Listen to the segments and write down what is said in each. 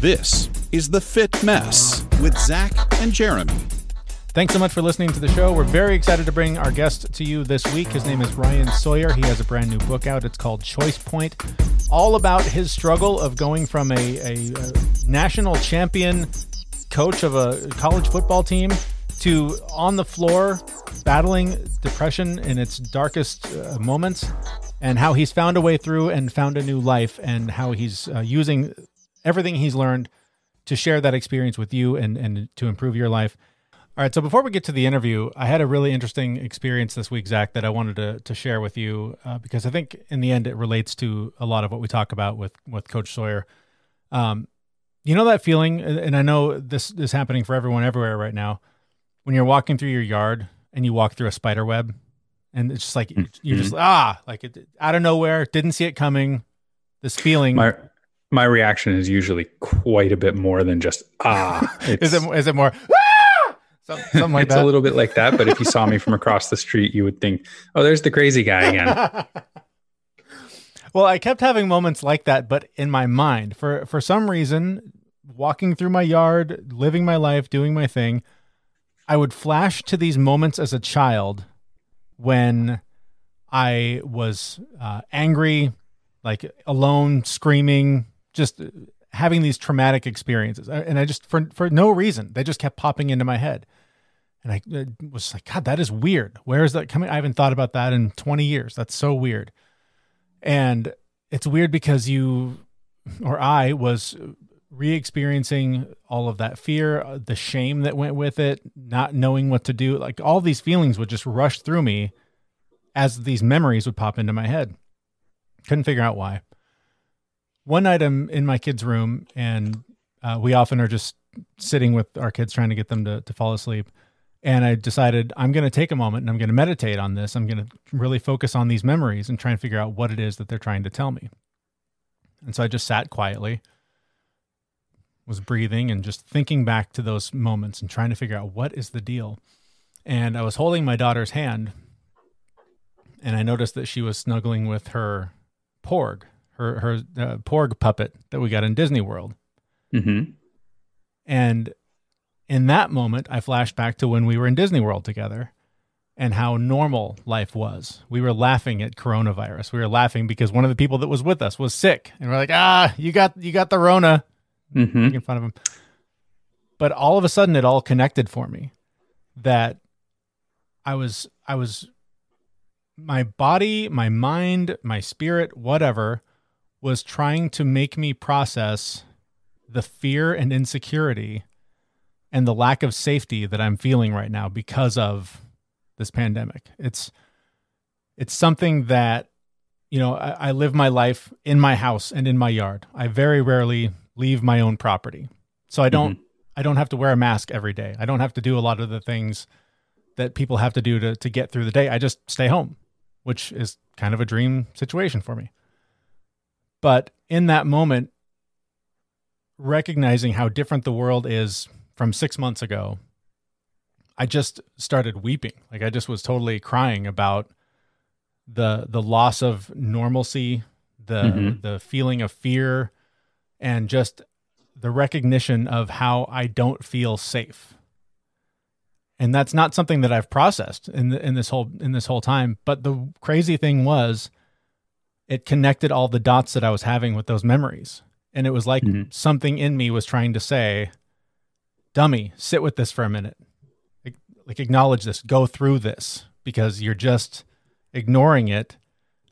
This is The Fit Mess with Zach and Jeremy. Thanks so much for listening to the show. We're very excited to bring our guest to you this week. His name is Ryan Sawyer. He has a brand new book out. It's called Choice Point, all about his struggle of going from a, a, a national champion coach of a college football team to on the floor battling depression in its darkest uh, moments and how he's found a way through and found a new life and how he's uh, using everything he's learned to share that experience with you and, and to improve your life. All right. So before we get to the interview, I had a really interesting experience this week, Zach, that I wanted to, to share with you uh, because I think in the end it relates to a lot of what we talk about with with Coach Sawyer. Um, you know that feeling, and I know this is happening for everyone everywhere right now. When you're walking through your yard and you walk through a spider web, and it's just like mm-hmm. you're just ah, like it, out of nowhere, didn't see it coming. This feeling. My my reaction is usually quite a bit more than just ah. is it is it more? Ah! Something like it's that. a little bit like that, but if you saw me from across the street, you would think, "Oh, there's the crazy guy again." well, I kept having moments like that, but in my mind, for for some reason, walking through my yard, living my life, doing my thing, I would flash to these moments as a child when I was uh, angry, like alone, screaming, just having these traumatic experiences. And I just, for, for no reason, they just kept popping into my head. And I was like, God, that is weird. Where is that coming? I haven't thought about that in 20 years. That's so weird. And it's weird because you or I was re experiencing all of that fear, uh, the shame that went with it, not knowing what to do. Like all these feelings would just rush through me as these memories would pop into my head. Couldn't figure out why one night I'm in my kid's room and uh, we often are just sitting with our kids trying to get them to, to fall asleep. And I decided I'm going to take a moment and I'm going to meditate on this. I'm going to really focus on these memories and try and figure out what it is that they're trying to tell me. And so I just sat quietly, was breathing and just thinking back to those moments and trying to figure out what is the deal. And I was holding my daughter's hand and I noticed that she was snuggling with her porg, her her uh, Porg puppet that we got in Disney World. Mm-hmm. And in that moment, I flashed back to when we were in Disney World together and how normal life was. We were laughing at coronavirus. We were laughing because one of the people that was with us was sick, and we're like, "Ah, you got you got the Rona," mm-hmm. making fun of him. But all of a sudden, it all connected for me. That I was I was my body, my mind, my spirit, whatever was trying to make me process the fear and insecurity and the lack of safety that I'm feeling right now because of this pandemic. It's it's something that you know I, I, live my life in my house and in my yard. I very rarely leave my own property, so I don't mm-hmm. I don't have to wear a mask every day. I don't have to do a lot of the things that people have to do to to get through the day. I just stay home, which is kind of a dream situation for me. But in that moment, recognizing how different the world is from six months ago, I just started weeping. Like I just was totally crying about the the loss of normalcy, the mm-hmm. the feeling of fear, and just the recognition of how I don't feel safe. And that's not something that I've processed in the, in this whole in this whole time. But the crazy thing was it connected all the dots that I was having with those memories. And it was like mm-hmm. something in me was trying to say, dummy, sit with this for a minute. Like, like, acknowledge this, go through this because you're just ignoring it,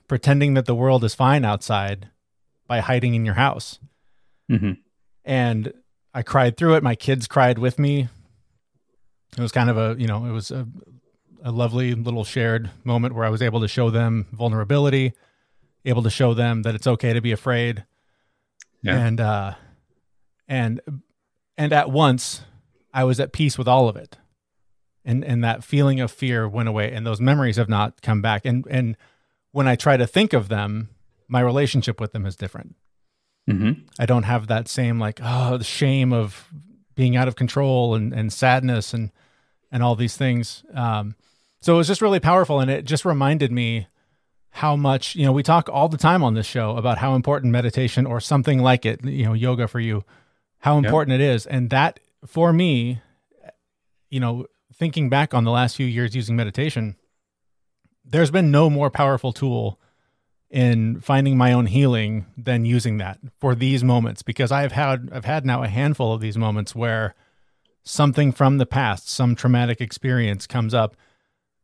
pretending that the world is fine outside by hiding in your house. Mm-hmm. And I cried through it. My kids cried with me. It was kind of a, you know, it was a, a lovely little shared moment where I was able to show them vulnerability able to show them that it's okay to be afraid. Yeah. And uh and and at once I was at peace with all of it. And and that feeling of fear went away and those memories have not come back. And and when I try to think of them, my relationship with them is different. Mm-hmm. I don't have that same like oh the shame of being out of control and and sadness and and all these things. Um, so it was just really powerful, and it just reminded me how much you know we talk all the time on this show about how important meditation or something like it you know yoga for you how important it is. And that for me, you know, thinking back on the last few years using meditation, there's been no more powerful tool in finding my own healing than using that for these moments. Because I've had I've had now a handful of these moments where something from the past, some traumatic experience comes up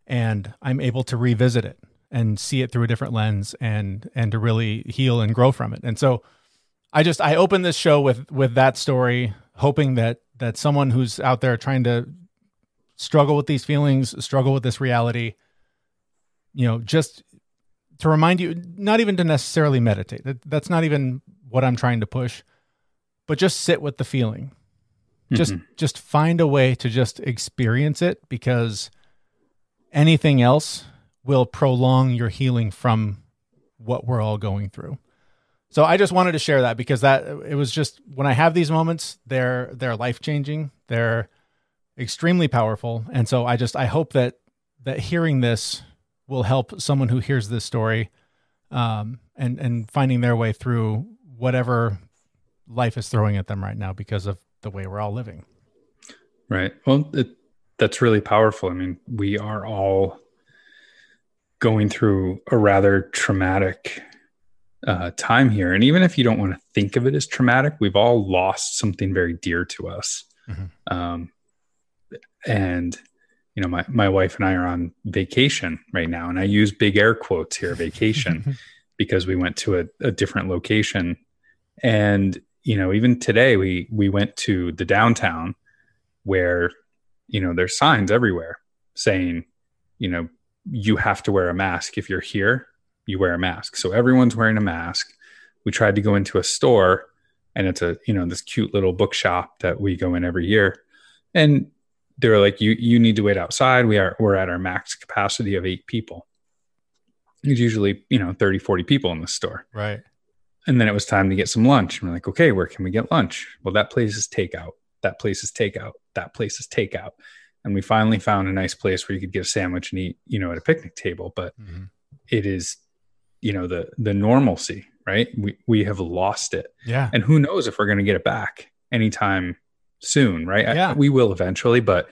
and I'm able to revisit it and see it through a different lens and and to really heal and grow from it. And so I just I open this show with with that story hoping that that someone who's out there trying to struggle with these feelings, struggle with this reality, you know, just to remind you, not even to necessarily meditate. That, that's not even what I'm trying to push, but just sit with the feeling. Mm-hmm. Just just find a way to just experience it because anything else will prolong your healing from what we're all going through. So I just wanted to share that because that it was just when I have these moments, they're they're life changing. They're extremely powerful. And so I just I hope that that hearing this will help someone who hears this story um, and and finding their way through whatever life is throwing at them right now because of the way we're all living. Right. Well, it, that's really powerful. I mean, we are all going through a rather traumatic uh, time here, and even if you don't want to think of it as traumatic, we've all lost something very dear to us. Mm-hmm. Um, and you know my, my wife and i are on vacation right now and i use big air quotes here vacation because we went to a, a different location and you know even today we we went to the downtown where you know there's signs everywhere saying you know you have to wear a mask if you're here you wear a mask so everyone's wearing a mask we tried to go into a store and it's a you know this cute little bookshop that we go in every year and they were like, you you need to wait outside. We are we're at our max capacity of eight people. It's usually, you know, 30, 40 people in the store. Right. And then it was time to get some lunch. And we're like, okay, where can we get lunch? Well, that place is takeout. That place is takeout. That place is takeout. And we finally found a nice place where you could get a sandwich and eat, you know, at a picnic table. But mm-hmm. it is, you know, the the normalcy, right? We we have lost it. Yeah. And who knows if we're going to get it back anytime soon, right? Yeah. I, we will eventually, but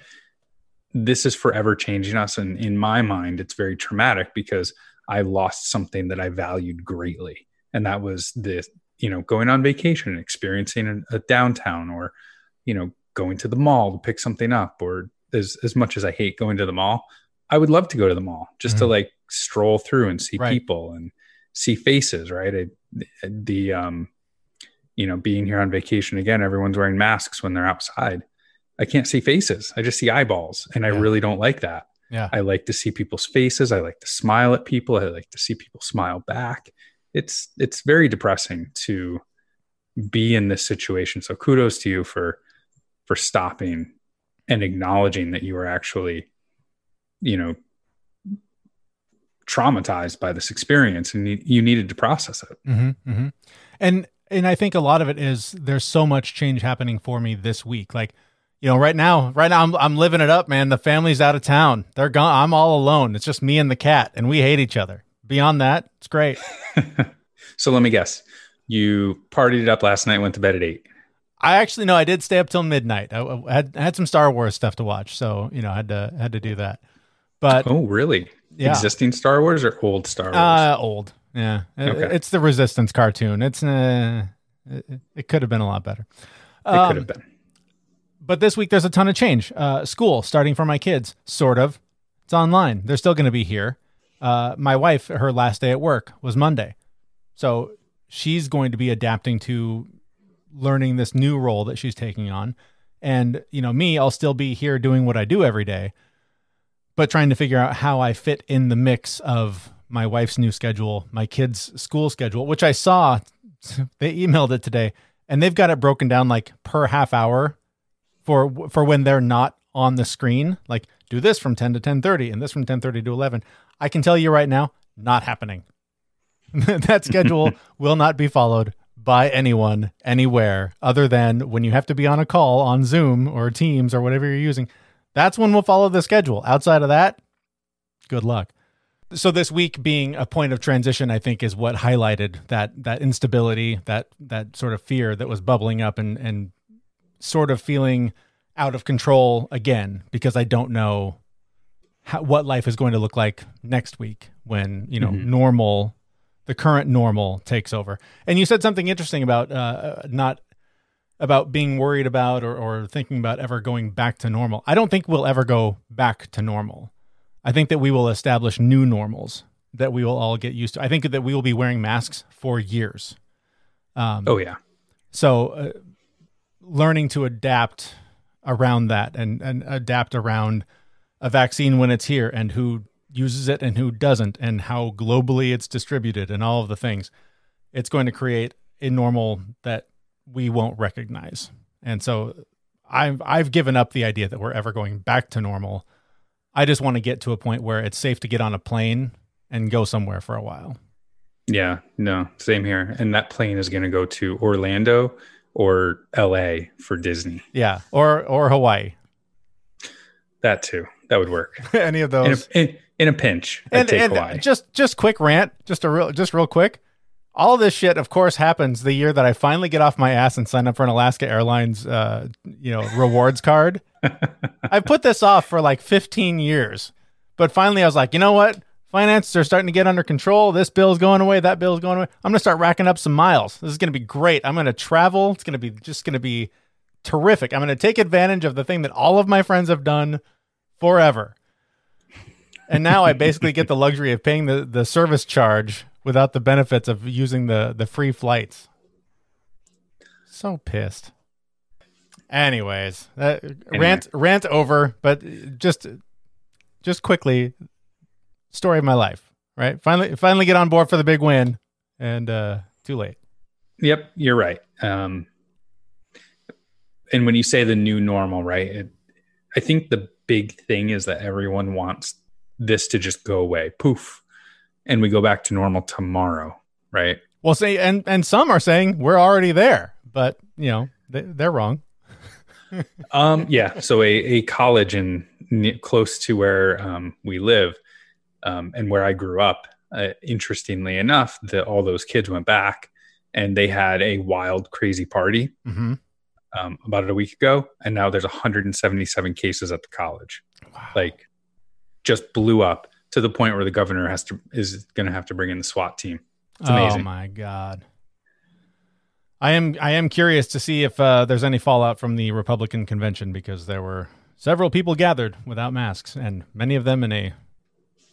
this is forever changing us. And in my mind, it's very traumatic because I lost something that I valued greatly. And that was the, you know, going on vacation and experiencing a, a downtown or, you know, going to the mall to pick something up or as, as much as I hate going to the mall, I would love to go to the mall just mm-hmm. to like stroll through and see right. people and see faces, right? I, the, um, you know, being here on vacation again, everyone's wearing masks when they're outside. I can't see faces. I just see eyeballs. And I yeah. really don't like that. Yeah. I like to see people's faces. I like to smile at people. I like to see people smile back. It's it's very depressing to be in this situation. So kudos to you for for stopping and acknowledging that you were actually, you know, traumatized by this experience and you, needed to process it. Mm-hmm, mm-hmm. And and I think a lot of it is there's so much change happening for me this week. Like, you know, right now, right now I'm I'm living it up, man. The family's out of town. They're gone. I'm all alone. It's just me and the cat, and we hate each other. Beyond that, it's great. so let me guess. You partied it up last night, went to bed at eight. I actually no, I did stay up till midnight. I, I had I had some Star Wars stuff to watch, so you know, I had to had to do that. But oh, really? Yeah. Existing Star Wars or old Star Wars? Uh, old. Yeah, okay. it's the Resistance cartoon. It's uh, it, it could have been a lot better. Um, it could have been. But this week there's a ton of change. Uh, school starting for my kids, sort of. It's online. They're still going to be here. Uh, my wife, her last day at work was Monday, so she's going to be adapting to learning this new role that she's taking on. And you know, me, I'll still be here doing what I do every day, but trying to figure out how I fit in the mix of my wife's new schedule, my kids' school schedule, which I saw they emailed it today and they've got it broken down like per half hour for for when they're not on the screen. Like do this from 10 to 10:30 and this from 10:30 to 11. I can tell you right now, not happening. that schedule will not be followed by anyone anywhere other than when you have to be on a call on Zoom or Teams or whatever you're using. That's when we'll follow the schedule. Outside of that, good luck so this week being a point of transition i think is what highlighted that that instability that that sort of fear that was bubbling up and and sort of feeling out of control again because I don't know how, what life is going to look like next week when you know Mhm. normal, the current normal takes over. And you said something interesting about uh, not about being worried about or, or thinking about ever going back to normal. I don't think we'll ever go back to normal. I think that we will establish new normals that we will all get used to. I think that we will be wearing masks for years. Um, Oh yeah. so uh, learning to adapt around that and, and adapt around a vaccine when it's here and who uses it and who doesn't and how globally it's distributed and all of the things. It's going to create a normal that we won't recognize. And so I've I've given up the idea that we're ever going back to normal. I just want to get to a point where it's safe to get on a plane and go somewhere for a while. Yeah, no, same here. And that plane is going to go to Orlando or LA for Disney. Yeah, or or Hawaii. That too. That would work. Any of those. a, in, in a pinch, and, and just just quick rant, just a real just real quick. All this shit, of course, happens the year that I finally get off my ass and sign up for an Alaska Airlines, uh, you know, rewards card. I put this off for like 15 years, but finally I was like, you know what? Finances are starting to get under control. This bill's going away. That bill's going away. I'm gonna start racking up some miles. This is gonna be great. I'm gonna travel. It's gonna be just gonna be terrific. I'm gonna take advantage of the thing that all of my friends have done forever. And now I basically get the luxury of paying the, the service charge without the benefits of using the, the free flights. So pissed. Anyways, uh, rant rant over, but just just quickly, story of my life. Right, finally finally get on board for the big win, and uh, too late. Yep, you're right. Um, and when you say the new normal, right? It, I think the big thing is that everyone wants this to just go away, poof, and we go back to normal tomorrow, right? Well, say and and some are saying we're already there, but you know they, they're wrong. Um, yeah. So a, a college in close to where um, we live um, and where I grew up. Uh, interestingly enough, that all those kids went back and they had a wild, crazy party Mm-hmm. um, about a week ago, and now there's 177 cases at the college. Wow. Like, just blew up to the point where the governor has to is going to have to bring in the SWAT team. It's Oh my god. I am I am curious to see if uh, there's any fallout from the Republican convention because there were several people gathered without masks and many of them in a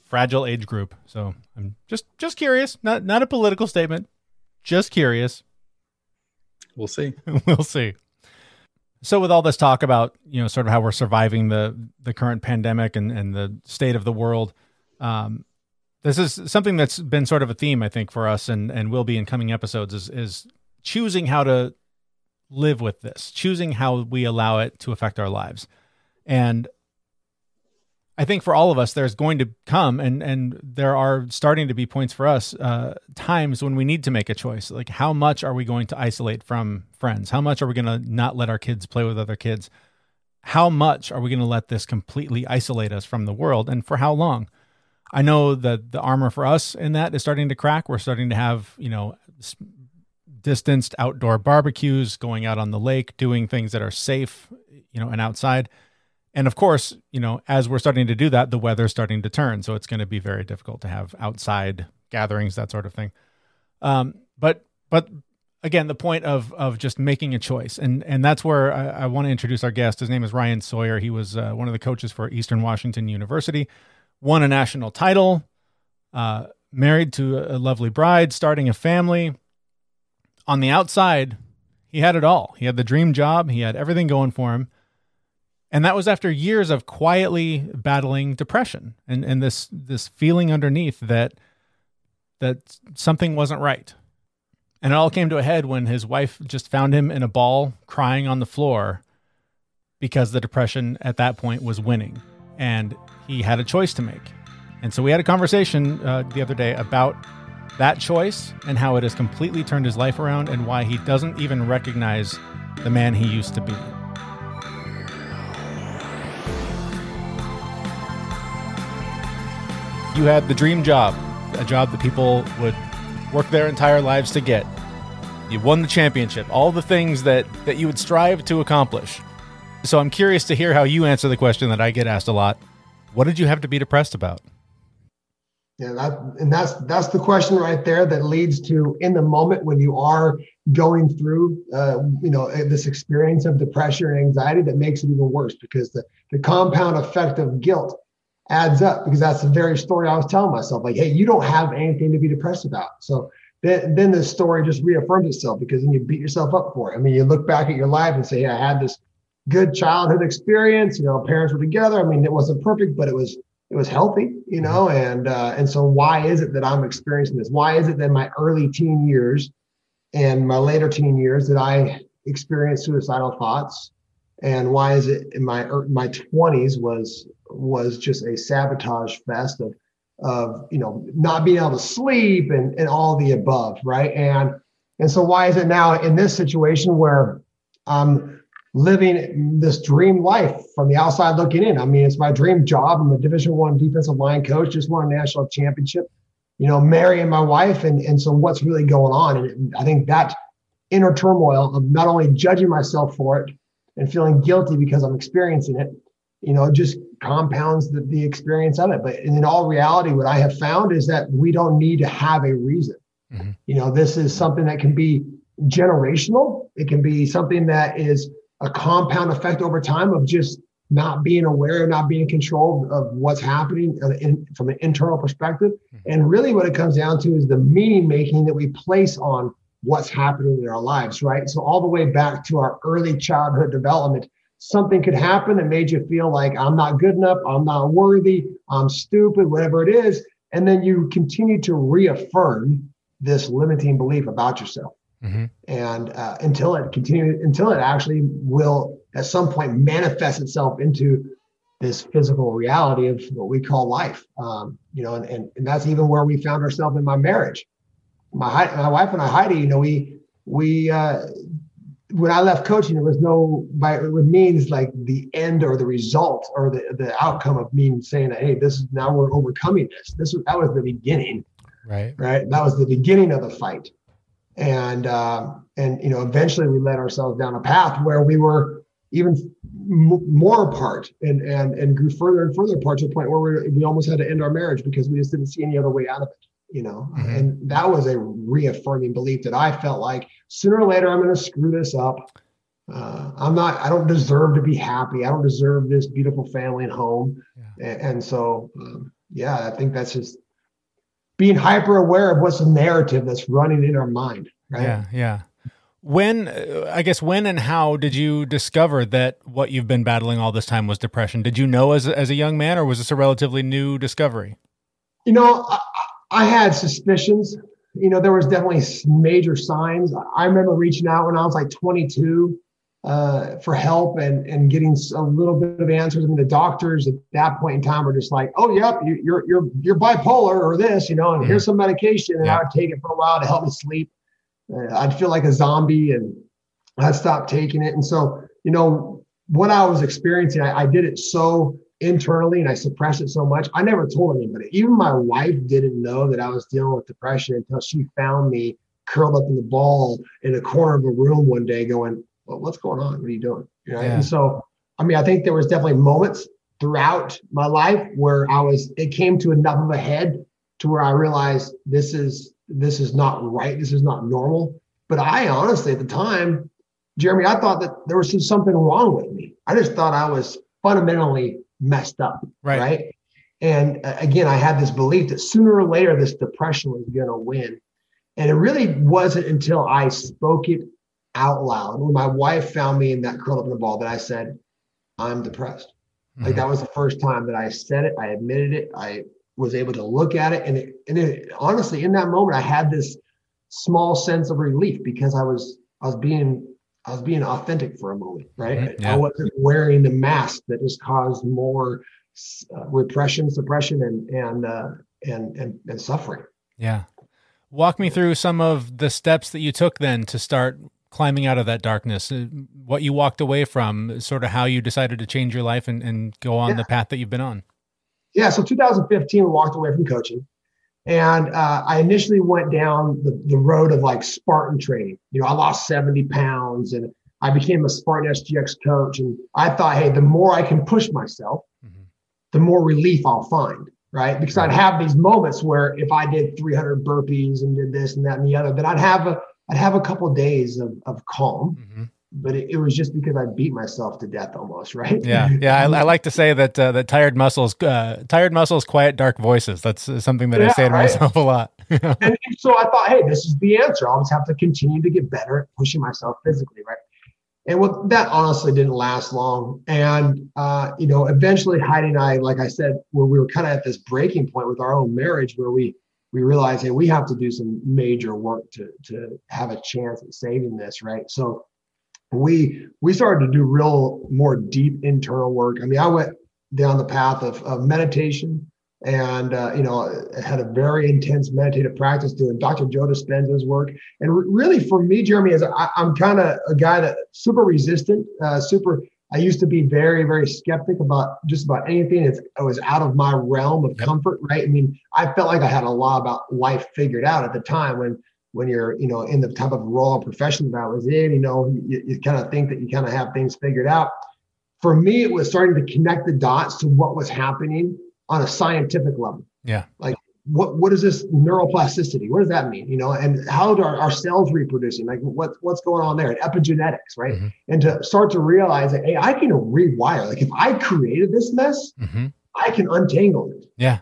fragile age group. So I'm just just curious, not not a political statement, just curious. We'll see. we'll see. So with all this talk about, you know, sort of how we're surviving the the current pandemic and, and the state of the world, um, this is something that's been sort of a theme, I think, for us and and will be in coming episodes is is choosing how to live with this, choosing how we allow it to affect our lives. And I think for all of us, there's going to come and and there are starting to be points for us, uh, times when we need to make a choice. Like how much are we going to isolate from friends? How much are we going to not let our kids play with other kids? How much are we going to let this completely isolate us from the world, and for how long? I know that the armor for us in that is starting to crack. We're starting to have you know distanced outdoor barbecues, going out on the lake, doing things that are safe, you know, and outside. And of course, you know, as we're starting to do that, the weather's starting to turn. So it's going to be very difficult to have outside gatherings, that sort of thing. Um, but but again, the point of of just making a choice, and and that's where I, I want to introduce our guest. His name is Ryan Sawyer. He was uh, one of the coaches for Eastern Washington University, won a national title, uh, married to a lovely bride, starting a family. On the outside, he had it all. He had the dream job. He had everything going for him. And that was after years of quietly battling depression and, and this this feeling underneath that that something wasn't right. And it all came to a head when his wife just found him in a ball crying on the floor because the depression at that point was winning and he had a choice to make. And so we had a conversation uh, the other day about that choice and how it has completely turned his life around and why he doesn't even recognize the man he used to be. You had the dream job, a job that people would work their entire lives to get. You won the championship, all the things that, that you would strive to accomplish. So I'm curious to hear how you answer the question that I get asked a lot. What did you have to be depressed about? Yeah, that, and that's that's the question right there that leads to in the moment when you are going through, uh, you know, this experience of depression and anxiety that makes it even worse because the the compound effect of guilt adds up because that's the very story I was telling myself. Like, hey, you don't have anything to be depressed about. So then, then the story just reaffirms itself because then you beat yourself up for it. I mean, you look back at your life and say, hey, I had this good childhood experience. You know, parents were together. I mean, it wasn't perfect, but it was it was healthy. You know, mm-hmm. and uh, and so why is it that I'm experiencing this? Why is it that my early teen years and my later teen years that I experienced suicidal thoughts? And why is it in my er, my 20s was was just a sabotage fest of of you know not being able to sleep and and all the above, right? And and so why is it now in this situation where I'm living this dream life from the outside looking in? I mean, it's my dream job. I'm a Division One defensive line coach. Just won a national championship. You know, marrying my wife, and and so what's really going on? And I think that inner turmoil of not only judging myself for it and feeling guilty because I'm experiencing it, you know, just compounds the, the experience of it. But in all reality, what I have found is that we don't need to have a reason. Mm-hmm. You know, this is something that can be generational. It can be something that is a compound effect over time of just not being aware, not being in control of what's happening in, from an internal perspective. Mm-hmm. And really, what it comes down to is the meaning making that we place on what's happening in our lives, right? So, all the way back to our early childhood development, something could happen that made you feel like I'm not good enough, I'm not worthy, I'm stupid, whatever it is. And then you continue to reaffirm this limiting belief about yourself. Mm-hmm. And uh, until it continues, until it actually will at some point manifest itself into this physical reality of what we call life. Um, you know, and, and, and that's even where we found ourselves in my marriage. My, my wife and I, Heidi, you know, we, we, uh, when I left coaching, there was no by it means like the end or the result or the, the outcome of me saying that, hey, this is now we're overcoming this. This was that was the beginning. Right. Right. That was the beginning of the fight. And uh, and you know, eventually we led ourselves down a path where we were even m- more apart and and and grew further and further apart to the point where we, we almost had to end our marriage because we just didn't see any other way out of it you know? Mm-hmm. and that was a reaffirming belief that i felt like sooner or later i'm going to screw this up. Uh, i'm not i don't deserve to be happy. I don't deserve this beautiful family and home. Yeah. and, and, so um, yeah i think that's just being hyper aware of what's the narrative that's running in our mind right? Yeah yeah. When uh, i guess when and how did you discover that what you've been battling all this time was depression? Did you know as, as a young man or was this a relatively new discovery? You know I, I had suspicions. You know, there was definitely major signs. I remember reaching out when I was like 22 uh, for help and and getting a little bit of answers. I mean, the doctors at that point in time were just like, "Oh, yep, you, you're you're you're bipolar or this, you know, and mm-hmm. here's some medication." And yeah. I would take it for a while to help me sleep. Uh, I'd feel like a zombie, and I'd stop taking it. And so, you know, what I was experiencing, I, I did it so internally and I suppressed it so much. I never told anybody. Even my wife didn't know that I was dealing with depression until she found me curled up in the ball in a corner of a room one day going, well, what's going on? What are you doing? You know? yeah. And so, I mean, I think there was definitely moments throughout my life where I was, it came to enough of a head to where I realized this is, this is not right. This is not normal. But I honestly, at the time, Jeremy, I thought that there was something wrong with me. I just thought I was fundamentally messed up. Right. Right. And uh, again, I had this belief that sooner or later this depression was going to win. And it really wasn't until I spoke it out loud when my wife found me in that curl up in the ball that I said, I'm depressed. Mm-hmm. Like that was the first time that I said it. I admitted it. I was able to look at it. And it, and it, honestly, in that moment, I had this small sense of relief because I was, I was being I was being authentic for a moment, right? Mm-hmm. Yeah. I wasn't wearing the mask that has caused more uh, repression, suppression, and and, uh, and and and suffering. Yeah, walk me through some of the steps that you took then to start climbing out of that darkness. Uh, what you walked away from, sort of how you decided to change your life and, and go on yeah. the path that you've been on. Yeah, so 2015, we walked away from coaching. And uh, I initially went down the, the road of like Spartan training. You know, I lost 70 pounds and I became a Spartan SGX coach. And I thought, hey, the more I can push myself, mm-hmm. the more relief I'll find. Right. Because I'd have these moments where if I did 300 burpees and did this and that and the other, then I'd have a, I'd have a couple of days of, of calm. Mm-hmm but it, it, was just because I beat myself to death almost, right? Yeah, yeah. I, I like to say that uh, that tired muscles, uh, tired muscles, quiet dark voices. That's uh, something that yeah, I say to right? myself a lot. and, and, so I thought, hey, this is the answer. I'll just have to continue to get better at pushing myself physically, right? And well, that honestly didn't last long. And uh, you know, eventually Heidi and I, like I said, where we were kind of at this breaking point with our own marriage, where we we realized, hey, we have to do some major work to to have a chance at saving this, right? So we we started to do real more deep internal work. I mean, I went down the path of, of meditation and uh, you know had a very intense meditative practice doing Dr. Joe Dispenza's work. And re- really, for me, Jeremy, is I, am kind of a guy that super resistant, uh, super. I used to be very, very skeptic about just about anything. It's, it was out of my realm of comfort, right? I mean, I felt like I had a lot about life figured out at the time when when you're you know in the type of role or profession that I was in, you know, you, you kind of think that you kind of have things figured out. For me, it was starting to connect the dots to what was happening on a scientific level. Yeah. Like what what is this neuroplasticity? What does that mean? You know, and how are our cells reproducing? Like what what's going on there? And epigenetics, right? Mm-hmm. And to start to realize that hey, I can rewire. Like if I created this mess, mm-hmm. I can untangle it. Yeah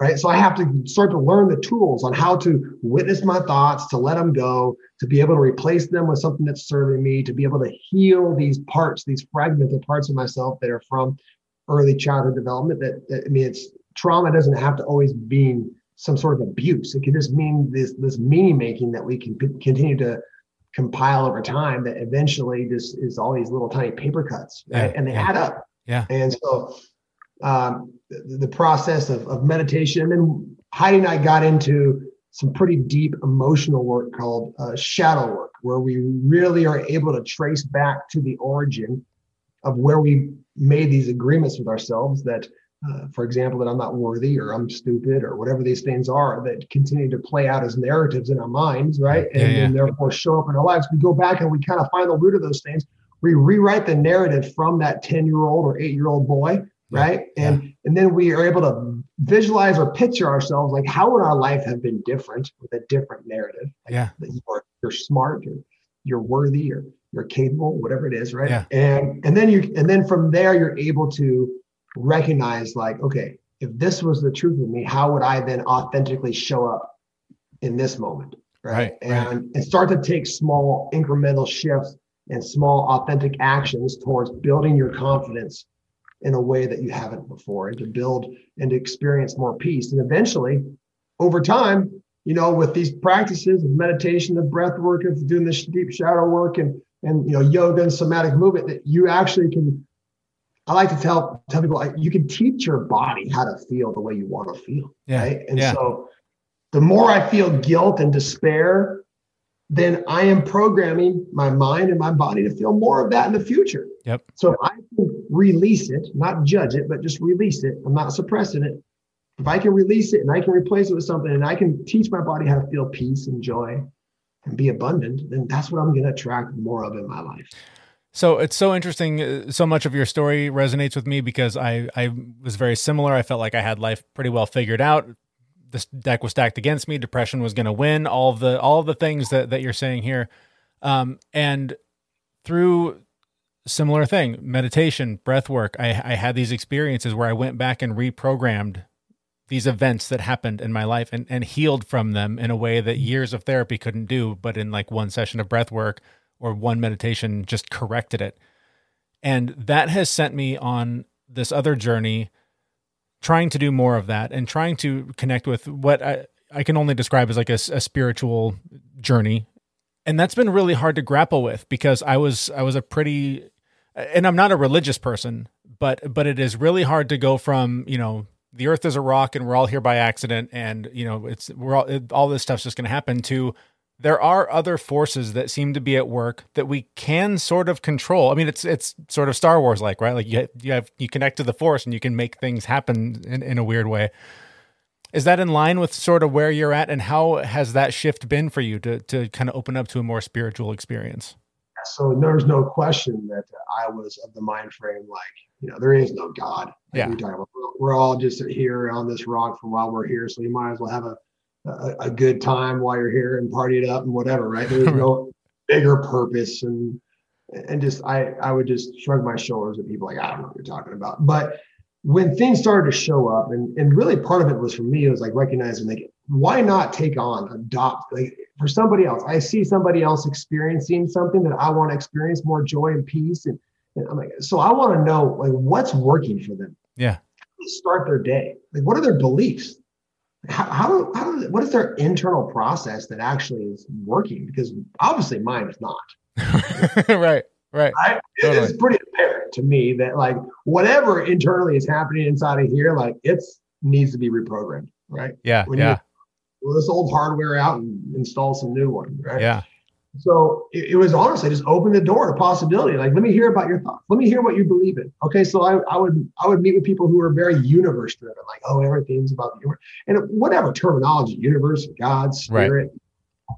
right? So I have to start to learn the tools on how to witness my thoughts, to let them go, to be able to replace them with something that's serving me, to be able to heal these parts, these fragmented parts of myself that are from early childhood development. That, that I mean, it's trauma doesn't have to always mean some sort of abuse. It can just mean this this meaning making that we can p- continue to compile over time. That eventually this is all these little tiny paper cuts, right? Yeah, and they yeah. add up. Yeah. And so um, the, the, process of, of meditation. And then Heidi and I got into some pretty deep emotional work called uh, shadow work, where we really are able to trace back to the origin of where we made these agreements with ourselves that, uh, for example, that I'm not worthy or I'm stupid or whatever these things are that continue to play out as narratives in our minds, right? Yeah, yeah. and therefore show up in our lives. We go back and we kind of find the root of those things. We rewrite the narrative from that 10 year old or eight year old boy right. And yeah. and then we are able to visualize or picture ourselves like how would our life have been different with a different narrative? Like yeah. you're, you're smart you're, you're worthy or you're capable whatever it is right? Yeah. and and then you and then from there you're able to recognize like okay if this was the truth of me how would i then authentically show up in this moment? Right, right and right. and start to take small incremental shifts and small authentic actions towards building your confidence in a way that you haven't before and to build and to experience more peace. And eventually, over time, you know, with these practices of meditation, of breath work, of doing this deep shadow work and and you know, yoga and somatic movement, that you actually can I like to tell tell people like you can teach your body how to feel the way you want to feel. Yeah. Right. And yeah. so the more I feel guilt and despair, then I am programming my mind and my body to feel more of that in the future. Yep. So if I can release it, not judge it, but just release it, I'm not suppressing it. If I can release it and I can replace it with something and I can teach my body how to feel peace and joy and be abundant, then that's what I'm going to attract more of in my life. So it's so interesting. Uh, so much of your story resonates with me because I, I was very similar. I felt like I had life pretty well figured out this deck was stacked against me. Depression was going to win. All the all the things that that you're saying here, um, and through similar thing, meditation, breath work, I, I had these experiences where I went back and reprogrammed these events that happened in my life and, and healed from them in a way that mm-hmm. years of therapy couldn't do, but in like one session of breath work or one meditation just corrected it. And that has sent me on this other journey trying to do more of that and trying to connect with what I, I can only describe as like a, a spiritual journey. And that's been really hard to grapple with because I was I was a pretty and I'm not a religious person, but but it is really hard to go from, you know, the earth is a rock and we're all here by accident and, you know, it's we're all all this stuff's just going to happen to there are other forces that seem to be at work that we can sort of control. I mean, it's it's sort of Star Wars like, right? Like you you have you connect to the force and you can make things happen in, in a weird way. Is that in line with sort of where you're at, and how has that shift been for you to to kind of open up to a more spiritual experience? So there's no question that I was of the mind frame like, you know, there is no God. Yeah. we talk about. We're all just here on this rock for while we're here, so you might as well have a a, a good time while you're here and party it up and whatever, right? There's no bigger purpose and and just I I would just shrug my shoulders at people like I don't know what you're talking about. But when things started to show up, and and really part of it was for me, it was like recognizing like why not take on adopt like for somebody else. I see somebody else experiencing something that I want to experience more joy and peace, and, and I'm like, so I want to know like what's working for them. Yeah. How do they start their day. Like, what are their beliefs? How, how, do, how do, what is their internal process that actually is working? Because obviously mine is not. right. Right. Right? Totally. It's pretty apparent to me that like whatever internally is happening inside of here, like it's needs to be reprogrammed, right? Yeah. When Yeah. This old hardware out and install some new one, right? Yeah. So it, it was honestly just open the door to possibility. Like, let me hear about your thoughts. Let me hear what you believe in. Okay, so I, I would I would meet with people who are very universe driven, like, oh, everything's about the universe, and whatever terminology, universe, God, Right. spirit,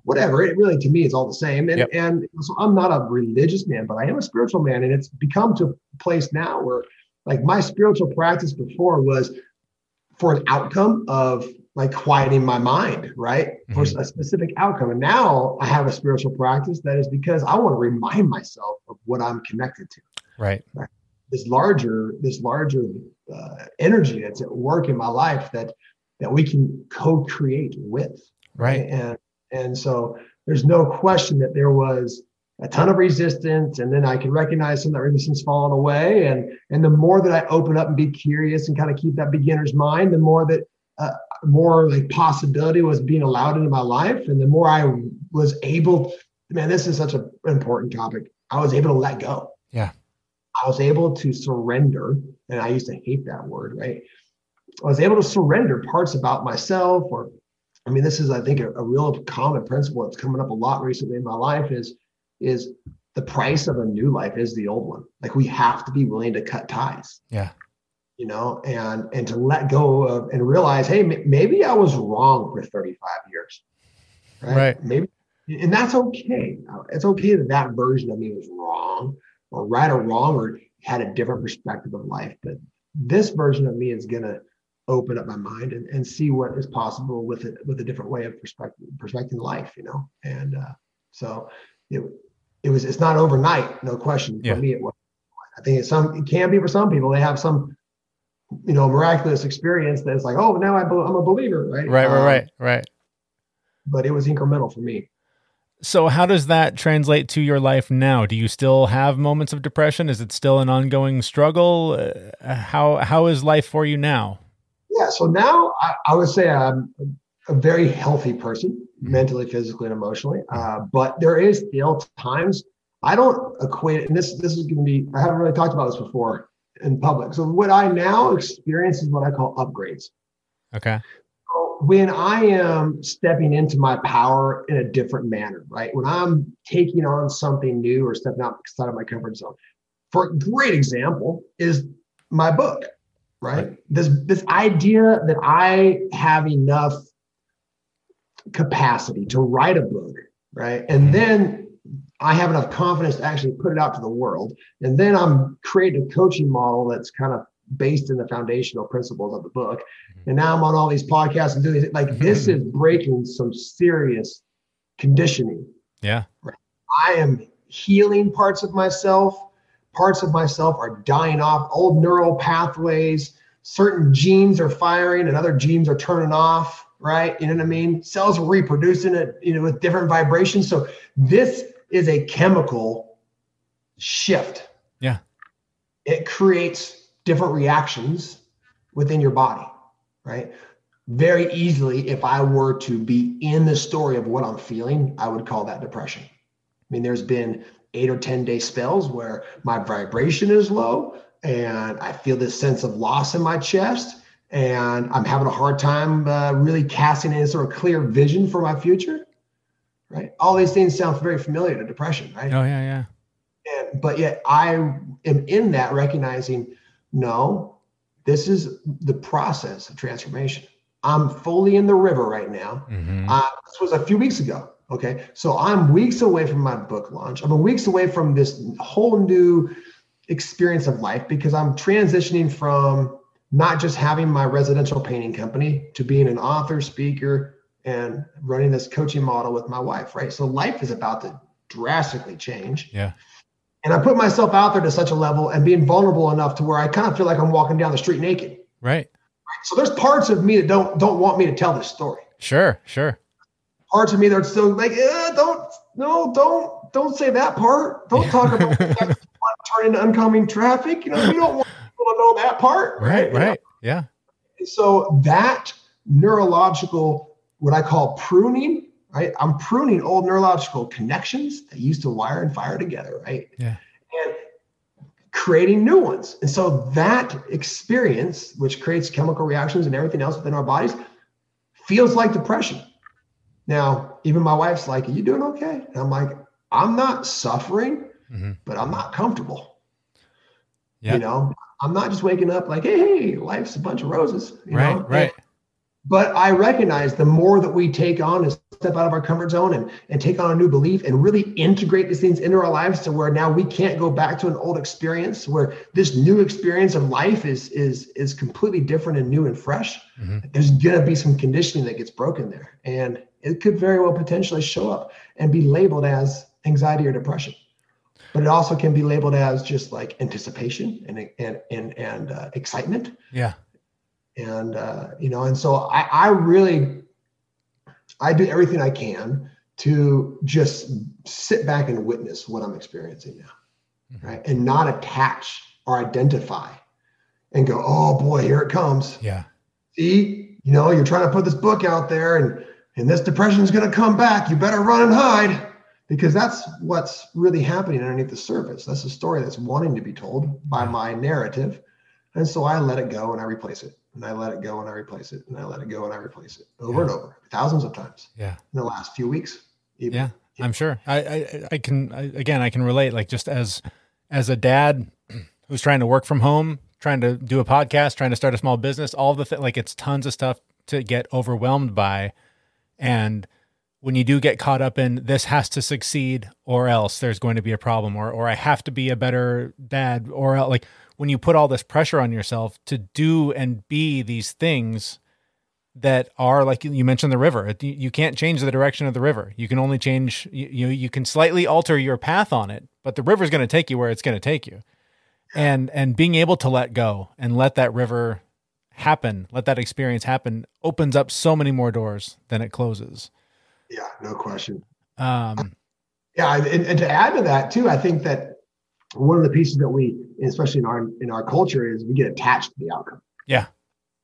whatever. It really to me is all the same. And Yep. and so I'm not a religious man, but I am a spiritual man, and it's become to a place now where like my spiritual practice before was for an outcome of like quieting my mind, right? For Mm-hmm. a specific outcome. And now I have a spiritual practice that is because I want to remind myself of what I'm connected to. Right. This larger, this larger uh, energy that's at work in my life that that we can co-create with. Right. And and so there's no question that there was a ton of resistance, and then I can recognize some of that resistance falling away. And and the more that I open up and be curious and kind of keep that beginner's mind, the more that uh, more like possibility was being allowed into my life, and the more I was able. Man, this is such an important topic. I was able to let go. Yeah. I was able to surrender, and I used to hate that word, right? I was able to surrender parts about myself, or I mean, this is, I think, a, a real common principle that's coming up a lot recently in my life is is the price of a new life is the old one. Like we have to be willing to cut ties. Yeah. You know, and and to let go of and realize, hey, m- maybe I was wrong for 35 years. Right. Right. Maybe, and that's okay. It's okay that that version of me was wrong, or right or wrong, or had a different perspective of life. But this version of me is gonna open up my mind and, and see what is possible with it with a different way of perspective perspecting life you know and uh, so it it was it's not overnight no question Yeah. for me it was i think it's some it can be for some people they have some you know miraculous experience that's like oh now I i'm a believer right Right. Right. Um, Right. Right. but it was incremental for me So, how does that translate to your life now? Do you still have moments of depression? Is it still an ongoing struggle? Uh, how how is life for you now? yeah so now i, I would say i'm a very healthy person mentally physically and emotionally uh, but there is still times i don't equate and this this is going to be i haven't really talked about this before in public. So what i now experience is what i call upgrades. Okay. So when i am stepping into my power in a different manner right? When i'm taking on something new or stepping outside of my comfort zone. For a great example is my book right? This this idea that i have enough capacity to write a book right? And mm-hmm. then i have enough confidence to actually put it out to the world and then i'm creating a coaching model that's kind of based in the foundational principles of the book mm-hmm. and now i'm on all these podcasts and doing like this is mm-hmm. breaking some serious conditioning Yeah. I am healing parts of myself. Parts of myself are dying off. Old neural pathways, certain genes are firing and other genes are turning off, right? You know what I mean? Cells are reproducing it, you know, with different vibrations. So this is a chemical shift. Yeah. It creates different reactions within your body, right? Very easily, if I were to be in the story of what I'm feeling, I would call that depression. I mean, there's been eight or 10 day spells where my vibration is low and I feel this sense of loss in my chest and I'm having a hard time uh, really casting any sort of clear vision for my future. Right. All these things sound very familiar to depression, right? Oh yeah. Yeah. And, but yet I am in that recognizing, no, this is the process of transformation. I'm fully in the river right now. Mhm. Uh, this was a few weeks ago. Okay. So I'm weeks away from my book launch. I'm weeks away from this whole new experience of life because I'm transitioning from not just having my residential painting company to being an author, speaker, and running this coaching model with my wife, right? So life is about to drastically change. Yeah. And I put myself out there to such a level and being vulnerable enough to where I kind of feel like I'm walking down the street naked. Right. So there's parts of me that don't don't want me to tell this story. Sure. Sure. Parts of me that are still like, eh, don't, no, don't, don't say that part. Don't talk about that turn into oncoming traffic. You know, we don't want people to know that part. Right. You know? Right. Yeah. So that neurological, what I call pruning, right? I'm pruning old neurological connections that used to wire and fire together, right? Yeah. And creating new ones. And so that experience, which creates chemical reactions and everything else within our bodies, feels like depression. Now, even my wife's like, Are you doing okay? And I'm like, I'm not suffering, Mhm. but I'm not comfortable. Yeah. You know, I'm not just waking up like, hey, hey, life's a bunch of roses. You Right. know? Right. But I recognize the more that we take on and step out of our comfort zone and, and take on a new belief and really integrate these things into our lives to where now we can't go back to an old experience where this new experience of life is is is completely different and new and fresh. Mhm. There's gonna be some conditioning that gets broken there. And it could very well potentially show up and be labeled as anxiety or depression. But it also can be labeled as just like anticipation and and and, and uh, excitement Yeah. And uh, you know and so I, I really i do everything i can to just sit back and witness what i'm experiencing now Mhm. right? And not attach or identify and go oh boy here it comes. Yeah. see you know you're trying to put this book out there and and this depression is going to come back. You better run and hide because that's what's really happening underneath the surface. That's a story that's wanting to be told by my narrative. And so i let it go and i replace it and i let it go and i replace it and i let it go and i replace it over and over thousands of times Yeah. in the last few weeks even. Yeah, I'm sure. I, I, I can, I, again, I can relate. Like just as, as a dad who's trying to work from home, trying to do a podcast, trying to start a small business, all the th- like it's tons of stuff to get overwhelmed by, and when you do get caught up in this has to succeed or else there's going to be a problem, or or I have to be a better dad, or el- like when you put all this pressure on yourself to do and be these things that are like you mentioned the river. You- can't change the direction of the river. You can only change you you, you can slightly alter your path on it but the river's going to take you where it's going to take you. And and being able to let go and let that river happen let that experience happen opens up so many more doors than it closes. Yeah no question. Um Yeah, and, and to add to that too, I think that one of the pieces that we, especially in our in our culture, is we get attached to the outcome. Yeah.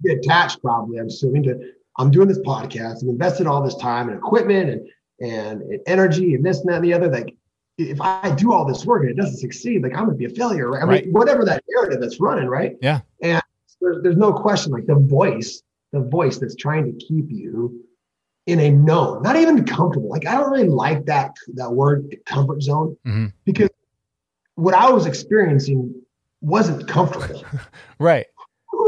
Get attached, probably. I'm assuming to. I'm doing this podcast. I'm invested all this time and equipment and and, and energy and this and that and the other. Like, if I do all this work and it doesn't succeed, like I'm gonna be a failure, right? I Right. mean, whatever that narrative that's running, right? Yeah. And there's there's no question, like the voice, the voice that's trying to keep you in a known, not even comfortable. Like I don't really like that that word comfort zone Mhm. because what I was experiencing wasn't comfortable, right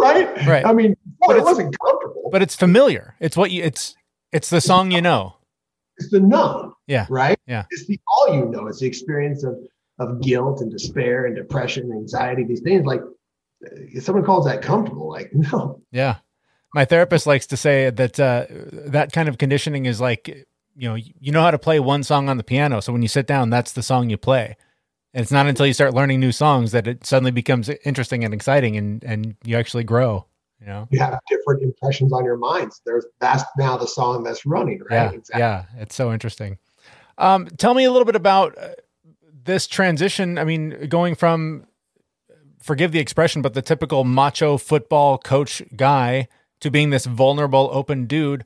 right? Right. I mean, well, it it's- wasn't comfortable. but it's familiar it's what you it's it's the song you know it's the known, Yeah. right? Yeah. It's the all you know. It's the experience of of guilt and despair and depression, and anxiety. These things like if someone calls that comfortable, like no, Yeah. My therapist likes to say that uh, that kind of conditioning is like, you know, you know how to play one song on the piano. So when you sit down, that's the song you play. And it's not until you start learning new songs that it suddenly becomes interesting and exciting and, and you actually grow, you know? you have different impressions on your minds. There's that's now the song that's running, right? Yeah. Exactly. Yeah. It's so interesting. Um, tell me a little bit about uh, this transition. I mean, going from, forgive the expression, but the typical macho football coach guy to being this vulnerable, open dude.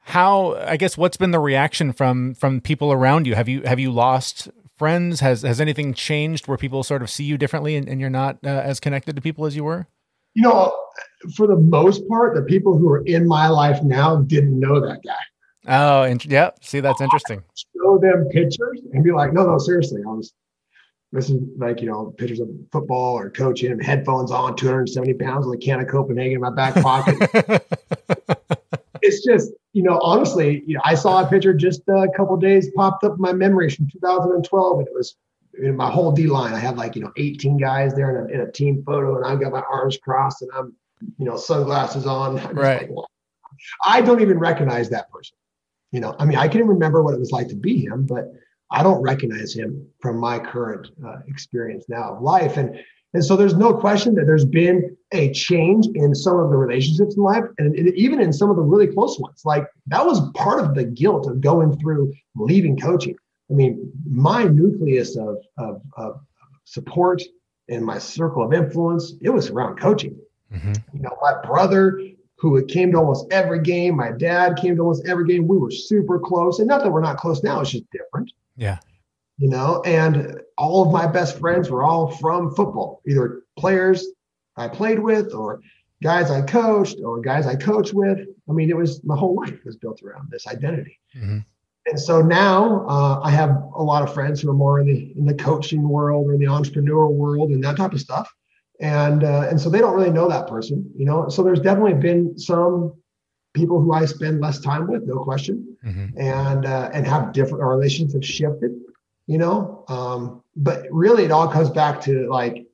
How, I guess, what's been the reaction from from people around you? Have you have you lost friends? Has has anything changed where people sort of see you differently and, and you're not uh, as connected to people as you were? You know, for the most part, the people who are in my life now didn't know that guy. Oh, and yeah. See, that's interesting. Show them pictures and be like, no, no, seriously, I was. This is like you know pictures of football or coaching, headphones on, 270 pounds with a can of Copenhagen in my back pocket. it's just you know honestly, you know, I saw a picture just a couple days popped up in my memories from 2012, and it was in my whole D line. I had like you know 18 guys there in a, in a team photo, and I've got my arms crossed, and I'm you know sunglasses on. Right. Like, I don't even recognize that person. You know, I mean, I can remember what it was like to be him, but I don't recognize him from my current uh, experience now of life. And and so there's no question that there's been a change in some of the relationships in life, and even in some of the really close ones. Like that was part of the guilt of going through leaving coaching. I mean, my nucleus of, of, of support and my circle of influence, it was around coaching. Mm-hmm. You know, my brother who came to almost every game. My dad came to almost every game. We were super close. And not that we're not close now, it's just different. Yeah. You know, and all of my best friends were all from football, either players I played with or guys I coached or guys I coached with. I mean, it was my whole life was built around this identity. Mm-hmm. And so now uh, I have a lot of friends who are more in the in the coaching world or the entrepreneur world and that type of stuff and uh, and so they don't really know that person you know so there's definitely been some people who i spend less time with no question mm-hmm. and uh, and have different our relations have shifted you know? Um, but really it all comes back to like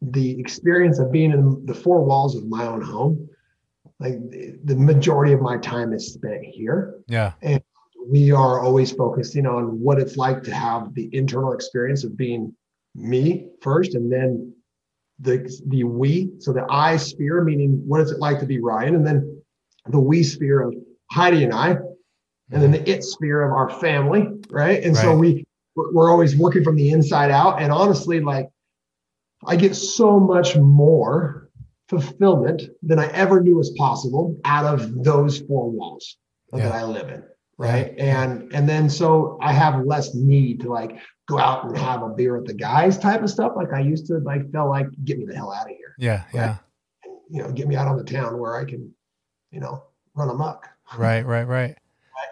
the experience of being in the four walls of my own home. Like the majority of my time is spent here. Yeah. And we are always focusing on what it's like to have the internal experience of being me first and then the the we, so the I sphere, meaning what is it like to be Ryan, and then the we sphere of Heidi and I, and then the it sphere of our family, right? And right. so we we're always working from the inside out, and honestly, like I get so much more fulfillment than I ever knew was possible out of those four walls yeah. that I live in right and and then so i have less need to like go out and have a beer with the guys type of stuff like I used to like felt like get me the hell out of here. Yeah, right? yeah. You know, get me out on the town where I can, you know, run amok. Right, right, right.